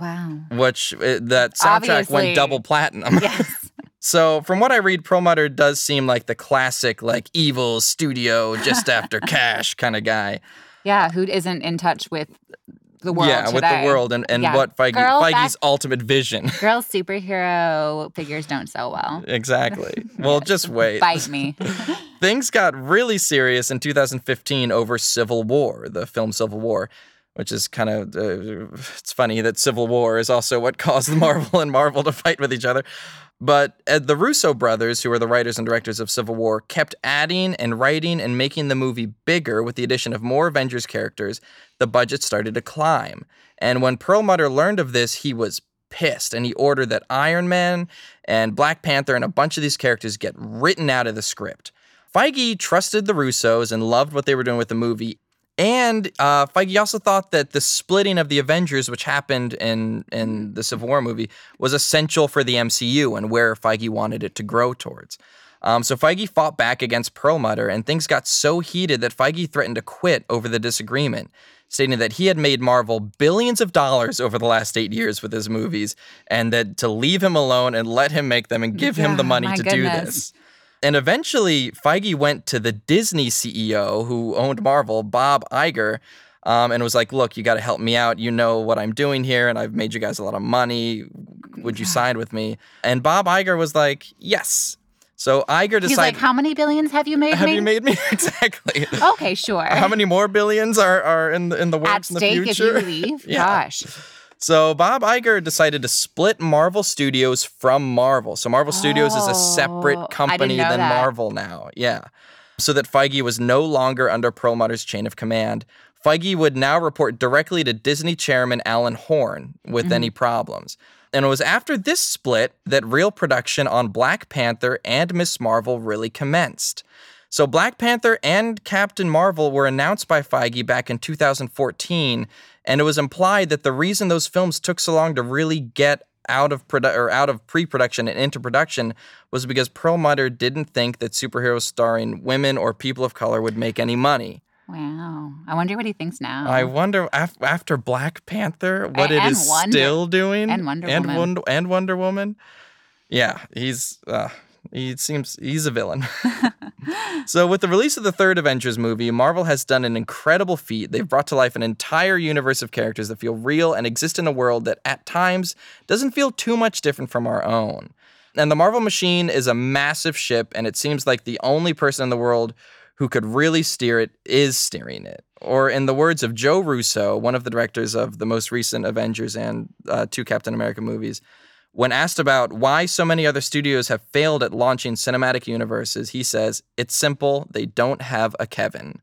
Wow. which uh, that soundtrack Obviously. went double platinum. Yes. <laughs> So, from what I read, Perlmutter does seem like the classic, like evil studio just after <laughs> cash kind of guy. Yeah. Who isn't in touch with the world yeah, with the world and, and Yeah. what Feige, Girl, Feige's that- ultimate vision. <laughs> Girl superhero figures don't sell well. exactly. <laughs> Well, just wait. Bite me. <laughs> Things got really serious in 2015 over Civil War, the film Civil War, which is kind of uh, it's funny that Civil War is also what caused <laughs> Marvel and Marvel to fight with each other. But uh, the Russo brothers, who were the writers and directors of Civil War, kept adding and writing and making the movie bigger with the addition of more Avengers characters. The budget started to climb. And when Perlmutter learned of this, he was pissed and he ordered that Iron Man and Black Panther and a bunch of these characters get written out of the script. Feige trusted the Russos and loved what they were doing with the movie. And uh, Feige also thought that the splitting of the Avengers, which happened in, in the Civil War movie, was essential for the MCU and where Feige wanted it to grow towards. Um, so Feige fought back against Perlmutter, and things got so heated that Feige threatened to quit over the disagreement, stating that he had made Marvel billions of dollars over the last eight years with his movies, and that to leave him alone and let him make them and give him the money to do this. And eventually, Feige went to the Disney CEO who owned Marvel, Bob Iger, um, and was like, Look, you got to help me out. You know what I'm doing here, and I've made you guys a lot of money. Would you side with me? And Bob Iger was like, Yes. So Iger decided. He's like, how many billions have you made Have me? you made me? <laughs> exactly. okay, sure. How many more billions are, are in, the, in the At works in the stake if future? you leave? <laughs> Yeah. Gosh. So Bob Iger decided to split Marvel Studios from Marvel. So Marvel Studios is a Oh, separate company than that. Marvel now. Yeah. So that Feige was no longer under Perlmutter's chain of command. Feige would now report directly to Disney chairman Alan Horn with Mm-hmm. any problems. And it was after this split that real production on Black Panther and Miss Marvel really commenced. So Black Panther and Captain Marvel were announced by Feige back in 2014, and it was implied that the reason those films took so long to really get out of produ- or out of pre-production and into production was because Perlmutter didn't think that superheroes starring women or people of color would make any money. Wow. I wonder what he thinks now. I wonder af- after Black Panther what A- it and is Wonder- still doing and Wonder and Woman. Wonder, and Wonder Woman. Yeah, he's uh, he seems he's a villain. <laughs> <laughs> so with the release of the third Avengers movie, Marvel has done an incredible feat. They've brought to life an entire universe of characters that feel real and exist in a world that at times doesn't feel too much different from our own. And the Marvel machine is a massive ship, and it seems like the only person in the world who could really steer it is steering it. Or, in the words of Joe Russo, one of the directors of the most recent Avengers and uh, two Captain America movies, when asked about why so many other studios have failed at launching cinematic universes, he says, It's simple, they don't have a Kevin.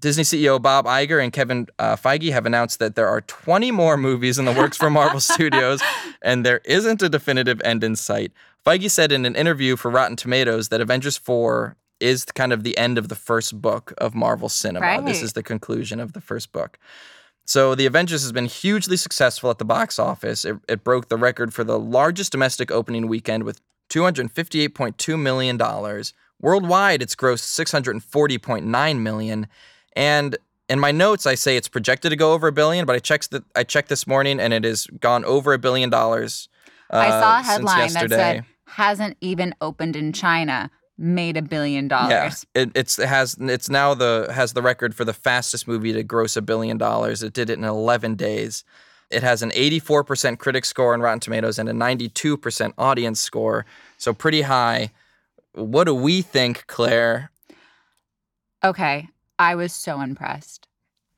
Disney CEO Bob Iger and Kevin uh, Feige have announced that there are 20 more movies in the works for Marvel <laughs> Studios, and there isn't a definitive end in sight. Feige said in an interview for Rotten Tomatoes that Avengers 4 is kind of the end of the first book of Marvel cinema. This is the conclusion of the first book. So the Avengers has been hugely successful at the box office. It, it broke the record for the largest domestic opening weekend with $258.2 million. Worldwide, it's grossed 640.9 million. And in my notes, I say it's projected to go over a billion, but I checked the, I checked this morning and it has gone over a billion dollars. I uh, saw a headline that said hasn't even opened in China, made a billion Yeah, dollars. it, it's it has it's now the has the record for the fastest movie to gross a billion dollars. It did it in 11 days. It has an 84% critic score on Rotten Tomatoes and a 92% audience score, so pretty high. What do we think, Claire? Okay. I was so impressed.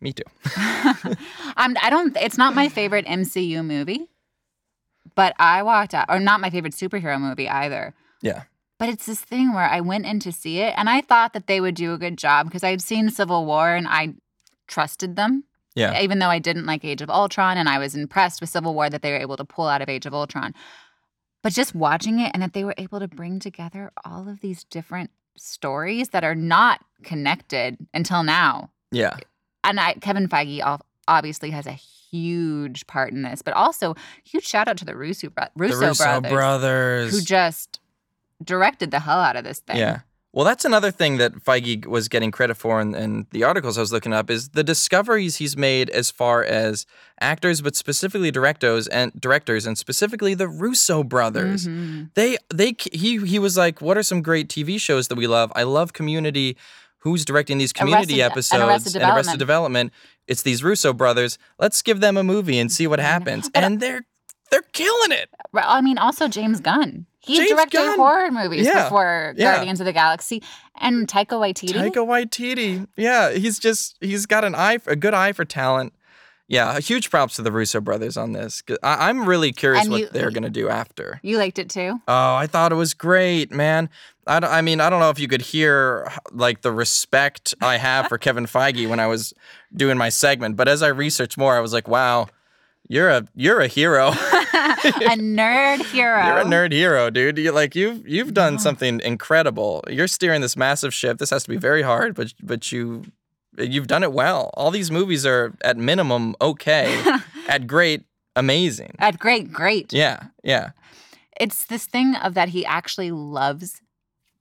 Me too. <laughs> <laughs> I'm I don't it's not my favorite MCU movie, but I walked out or not my favorite superhero movie either. Yeah. But it's this thing where I went in to see it and I thought that they would do a good job because I'd seen Civil War and I trusted them. Yeah. Even though I didn't like Age of Ultron and I was impressed with Civil War that they were able to pull out of Age of Ultron. But just watching it and that they were able to bring together all of these different stories that are not connected until now. Yeah. And I, Kevin Feige obviously has a huge part in this, but also huge shout out to the Russo, bro- Russo, the Russo brothers, brothers. who just directed the hell out of this thing. Yeah. Well, that's another thing that Feige was getting credit for in, in the articles I was looking up is the discoveries he's made as far as actors, but specifically directors and directors, and specifically the Russo brothers. Mhm. They they he he was like, what are some great TV shows that we love? I love Community. who's directing these community Arrested- and episodes Arrested and Arrested Development. It's these Russo brothers. Let's give them a movie and see what happens. And they're they're killing it. I mean, also James Gunn. He James directed Gunn. horror movies Yeah, before yeah. Guardians of the Galaxy, and Taika Waititi. Taika Waititi. Yeah, he's just he's got an eye, for, a good eye for talent. Yeah, huge props to the Russo brothers on this. I, I'm really curious And what you- they're gonna do after. You liked it too. Oh, I thought it was great, man. I, I mean, I don't know if you could hear like the respect I have for Kevin <laughs> Feige when I was doing my segment, but as I researched more, I was like, wow, you're a you're a hero. <laughs> <laughs> a nerd hero. You're a nerd hero, dude. You like you've you've done something incredible. You're steering this massive ship. This has to be very hard, but but you you've done it well. All these movies are at minimum okay, <laughs> at great amazing. At great, great. Yeah, yeah, It's this thing of that he actually loves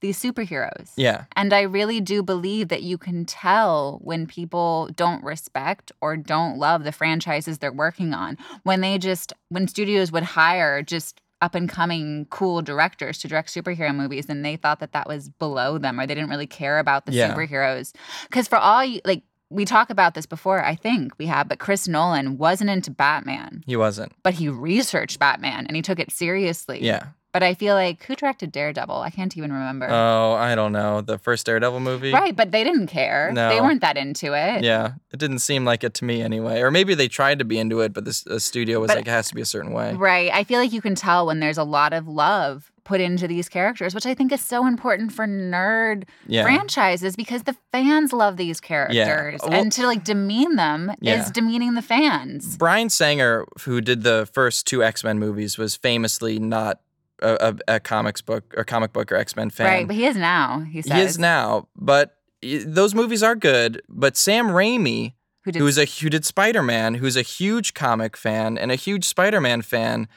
these superheroes. yeah, And I really do believe that you can tell when people don't respect or don't love the franchises they're working on. When they just, when studios would hire just up and coming cool directors to direct superhero movies and they thought that that was below them or they didn't really care about the Yeah. superheroes. Because for all you, like, we talk about this before, I think we have, but Chris Nolan wasn't into Batman, he wasn't. but he researched Batman and he took it seriously. Yeah. But I feel like who directed Daredevil? I can't even remember. Oh, I don't know. The first Daredevil movie? Right, but they didn't care. No. They weren't that into it. Yeah, it didn't seem like it to me anyway. Or maybe they tried to be into it, but the the studio was But- like, it has to be a certain way. Right. I feel like you can tell when there's a lot of love put into these characters, which I think is so important for nerd Yeah. franchises because the fans love these characters. Well- and to like demean them Yeah. is demeaning the fans. Bryan Singer, who did the first two X Men movies, was famously not a, a, a comics book or comic book or X Men fan. Right. But he is now, he says. he is now, but those movies are good. But Sam Raimi, Who did who's a who did Spider Man, who's a huge comic fan and a huge Spider Man fan.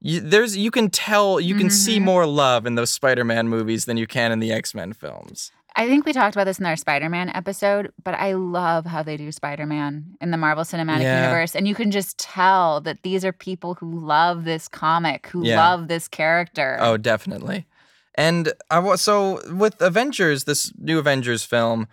You, there's you can tell you can see Mhm. more love in those Spider Man movies than you can in the X Men films. I think we talked about this in our Spider Man episode, but I love how they do Spider Man in the Marvel Cinematic Yeah. Universe. And you can just tell that these are people who love this comic, who Yeah. love this character. Oh, definitely. And I was so with Avengers, this new Avengers film.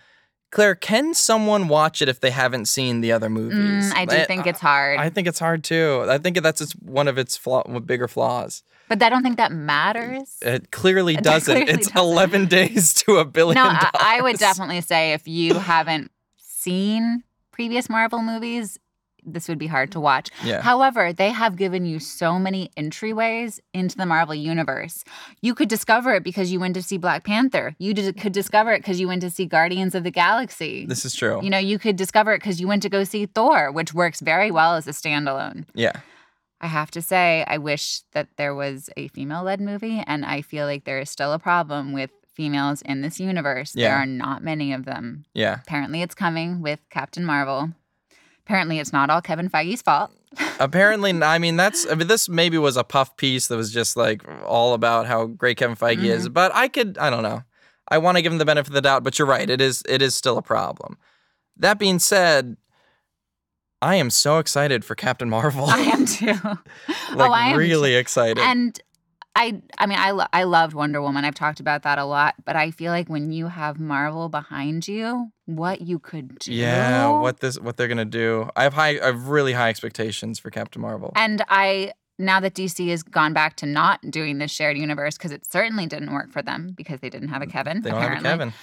Claire, can someone watch it if they haven't seen the other movies? Mm, I do think it's hard. I think it's hard too. I think that's its, one of its flaw, bigger flaws. But I don't think that matters. It clearly It doesn't. clearly it's doesn't. 11 days to a billion no, I, I would definitely say if you haven't seen previous Marvel movies, this would be hard to watch. Yeah. However, they have given you so many entryways into the Marvel universe. You could discover it because you went to see Black Panther. You did, could discover it because you went to see Guardians of the Galaxy. This is true. you know, you could discover it because you went to go see Thor, which works very well as a standalone. yeah. I have to say, I wish that there was a female led movie, and I feel like there is still a problem with females in this universe. Yeah. There are not many of them. Yeah. Apparently, it's coming with Captain Marvel. Apparently, it's not all Kevin Feige's fault. <laughs> Apparently, I mean, that's, I mean, this maybe was a puff piece that was just like all about how great Kevin Feige is, Mm-hmm. but I could, I don't know. I want to give him the benefit of the doubt, but you're right. It is, it is still a problem. That being said, I am so excited for Captain Marvel. I am <laughs> too. like oh, I am really excited. And I, I mean, I, lo- I loved Wonder Woman. I've talked about that a lot, but I feel like when you have Marvel behind you, what you could do. yeah, what this, what they're gonna do. I have high, I have really high expectations for Captain Marvel. And I now that DC has gone back to not doing this shared universe because it certainly didn't work for them because they didn't have a Kevin. They don't apparently. have a Kevin.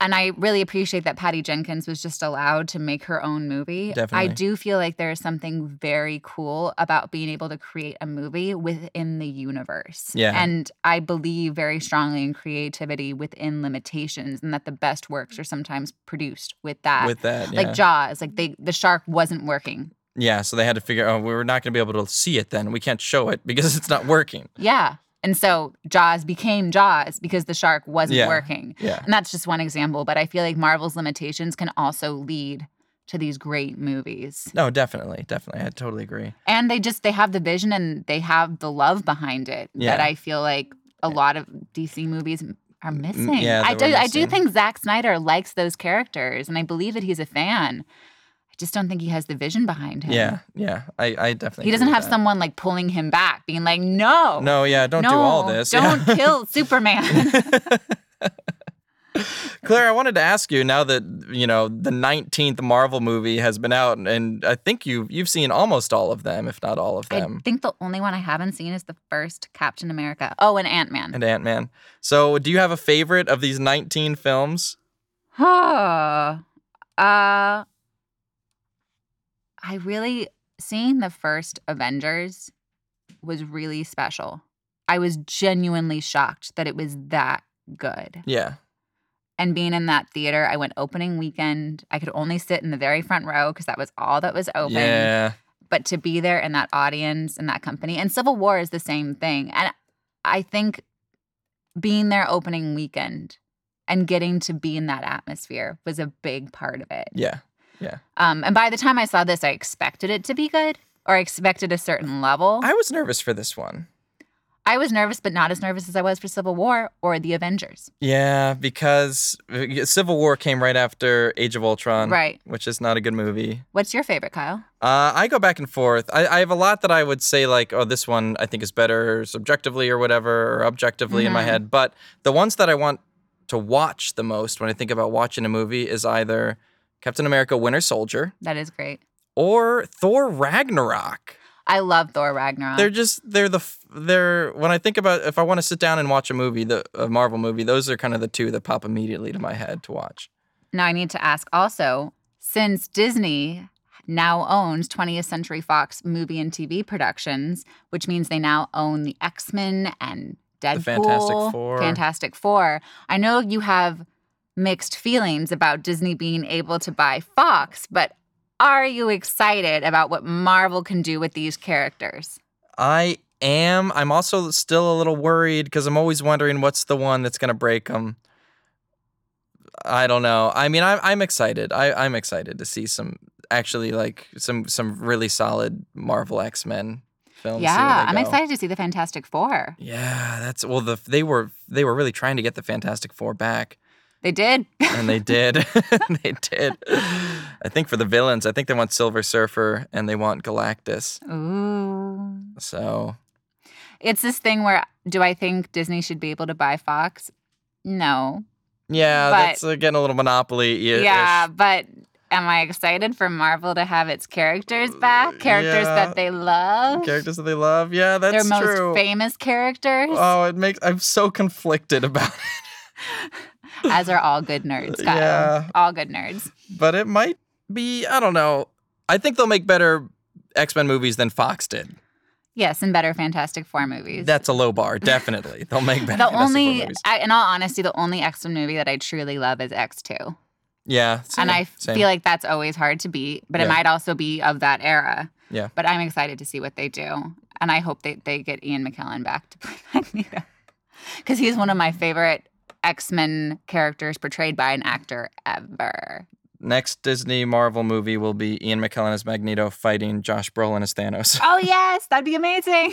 And I really appreciate that Patty Jenkins was just allowed to make her own movie. Definitely. I do feel like there is something very cool about being able to create a movie within the universe. Yeah. And I believe very strongly in creativity within limitations and that the best works are sometimes produced with that. With that, yeah. like Jaws, like they the shark wasn't working. yeah, so they had to figure. Oh, we were not gonna be able to see it. Then we can't show it because <laughs> it's not working. Yeah. And so Jaws became Jaws because the shark wasn't Yeah. working. Yeah. And that's just one example, but I feel like Marvel's limitations can also lead to these great movies. No, definitely, definitely. I totally agree. And they just they have the vision and they have the love behind it Yeah. that I feel like a lot of DC movies are missing. yeah, I do were I do think Zack Snyder likes those characters and I believe that he's a fan. I just don't think he has the vision behind him. Yeah, yeah. I, I definitely. He doesn't have that. someone like pulling him back, being like, no. No, yeah. Don't no, do all this. Don't yeah. kill Superman. <laughs> <laughs> Claire, I wanted to ask you now that you know the 19th Marvel movie has been out, and I think you you've seen almost all of them, if not all of them, I think the only one I haven't seen is the first Captain America. Oh, and Ant Man. and Ant Man. So, do you have a favorite of these 19 films? Oh, uh, I really seeing the first Avengers was really special. I was genuinely shocked that it was that good. Yeah, And being in that theater, I went opening weekend. I could only sit in the very front row because that was all that was open. yeah, But to be there in that audience and that company, and Civil War is the same thing. And I think being there opening weekend and getting to be in that atmosphere was a big part of it. yeah. Um, and by the time I saw this, I expected it to be good or I expected a certain level. I was nervous for this one. I was nervous, but not as nervous as I was for Civil War or The Avengers. Yeah, because uh, Civil War came right after Age of Ultron, Right. which is not a good movie. What's your favorite, Kyle? Uh, I go back and forth. I, I have a lot that I would say like, oh, this one I think is better subjectively or whatever, or objectively in my Mhm. head. But the ones that I want to watch the most when I think about watching a movie is either Captain America: Winter Soldier That is great. or Thor: Ragnarok. I love Thor Ragnarok. They're just they're the f- they're when I think about if I want to sit down and watch a movie, the a Marvel movie, those are kind of the two that pop immediately to my head to watch. Now I need to ask also, since Disney now owns 20th Century Fox movie and TV productions, which means they now own the X-Men and Deadpool, Fantastic Four. Fantastic Four. I know you have mixed feelings about Disney being able to buy Fox, but are you excited about what Marvel can do with these characters? I am. I'm also still a little worried because I'm always wondering what's the one that's going to break them. I don't know. I mean, I'm I'm excited. I I'm excited to see some actually like some some really solid Marvel X Men films. yeah, I'm excited to see the Fantastic Four. Yeah, that's well. The they were they were really trying to get the Fantastic Four back, They did. and they did. <laughs> they did. I think for the villains, I think they want Silver Surfer and they want Galactus. Ooh. So It's this thing where do I think Disney should be able to buy Fox? No. yeah, But- that's uh, getting a little monopoly. Yeah, but am I excited for Marvel to have its characters back? Characters yeah. that they love? characters that they love. Yeah, that's Their most true. famous characters? Oh, it makes I'm so conflicted about it. As are all good nerds, Kyle. Yeah. All good nerds. But it might be, I don't know. I think they'll make better X-Men movies than Fox did. Yes, and better Fantastic Four movies. That's a low bar, definitely. They'll make better <laughs> the Fantastic Four only, movies. I, in all honesty, the only X Men movie that I truly love is X2. Yeah. and I same. feel like that's always hard to beat, but it might also be of that era. Yeah. But I'm excited to see what they do. And I hope they, they get Ian McKellen back to play <laughs> Magneto. Because he's one of my favorite X Men characters portrayed by an actor ever. next Disney Marvel movie will be Ian McKellen as Magneto fighting Josh Brolin as Thanos. <laughs> Oh, yes, that'd be amazing.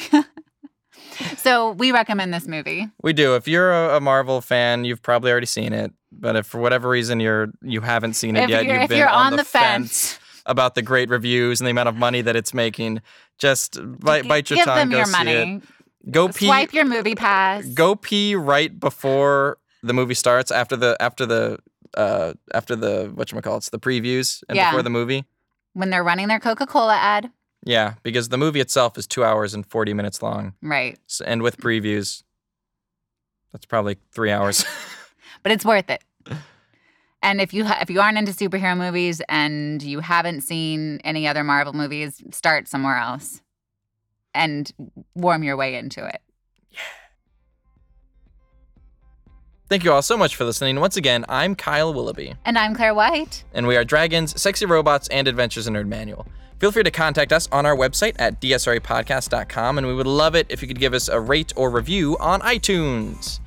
<laughs> so we recommend this movie. We do. If you're a, a Marvel fan, you've probably already seen it. But if for whatever reason you're you haven't seen it If yet, you've if been you're on, on the fence, about the great reviews and the amount of money that it's making, just bite, bite your give tongue. them go your money. it. Go pee. Swipe your movie pass. Go pee right before the movie starts. After the after the uh after the what you call it's the previews and Yeah. before the movie. when they're running their Coca Cola ad. Yeah, because the movie itself is two hours and forty minutes long, Right. S- and with previews, that's probably three hours. <laughs> <laughs> but it's worth it. And if you ha- if you aren't into superhero movies and you haven't seen any other Marvel movies, start somewhere else and warm your way into it. Thank you all so much for listening. Once again, I'm Kyle Willoughby, And I'm Claire White. and we are Dragons, Sexy Robots, and Adventures in Nerd Manual. Feel free to contact us on our website at dsrapodcast.com, and we would love it if you could give us a rate or review on iTunes.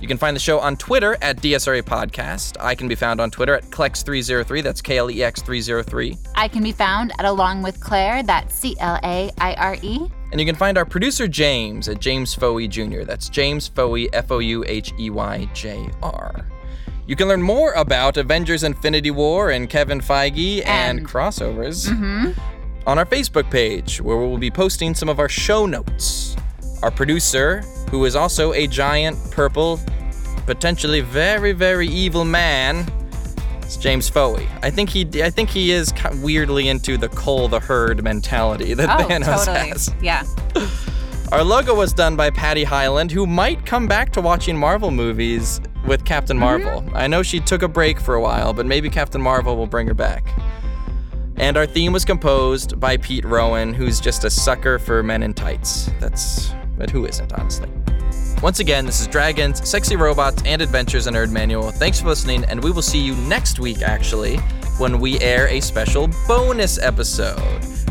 You can find the show on Twitter at DSRA Podcast. I can be found on Twitter at Klex303. That's K L E X 303. I can be found at Along with Claire, that's C L A I R E. And you can find our producer James at James Fouhey Jr. That's James Fouhey, F O U H E Y J R. You can learn more about Avengers Infinity War and Kevin Feige and, And- crossovers Mm-hmm. on our Facebook page, where we will be posting some of our show notes. Our producer, who is also a giant purple potentially very, very evil man. It's James Fouhey. I think he, I think he is weirdly into the cull the herd mentality that oh, Thanos totally. has. Yeah. <laughs> Our logo was done by Patty Hyland, who might come back to watching Marvel movies with Captain Marvel. Mm-hmm. I know she took a break for a while, but maybe Captain Marvel will bring her back. And our theme was composed by Pete Rowan, who's just a sucker for men in tights. That's, but who isn't, honestly? Once again, this is Dragons, Sexy Robots, and Adventures in Nerd Manual. Thanks for listening, and we will see you next week, actually, when we air a special bonus episode.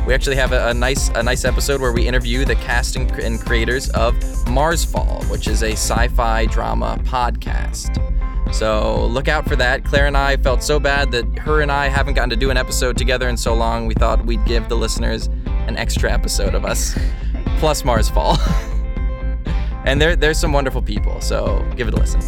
We actually have a, a nice a nice episode where we interview the casting and creators of Marsfall, which is a sci-fi drama podcast. So look out for that. Claire and I felt so bad that her and I haven't gotten to do an episode together in so long. We thought we'd give the listeners an extra episode of us, plus Marsfall. <laughs> and there, there's some wonderful people, so give it a listen.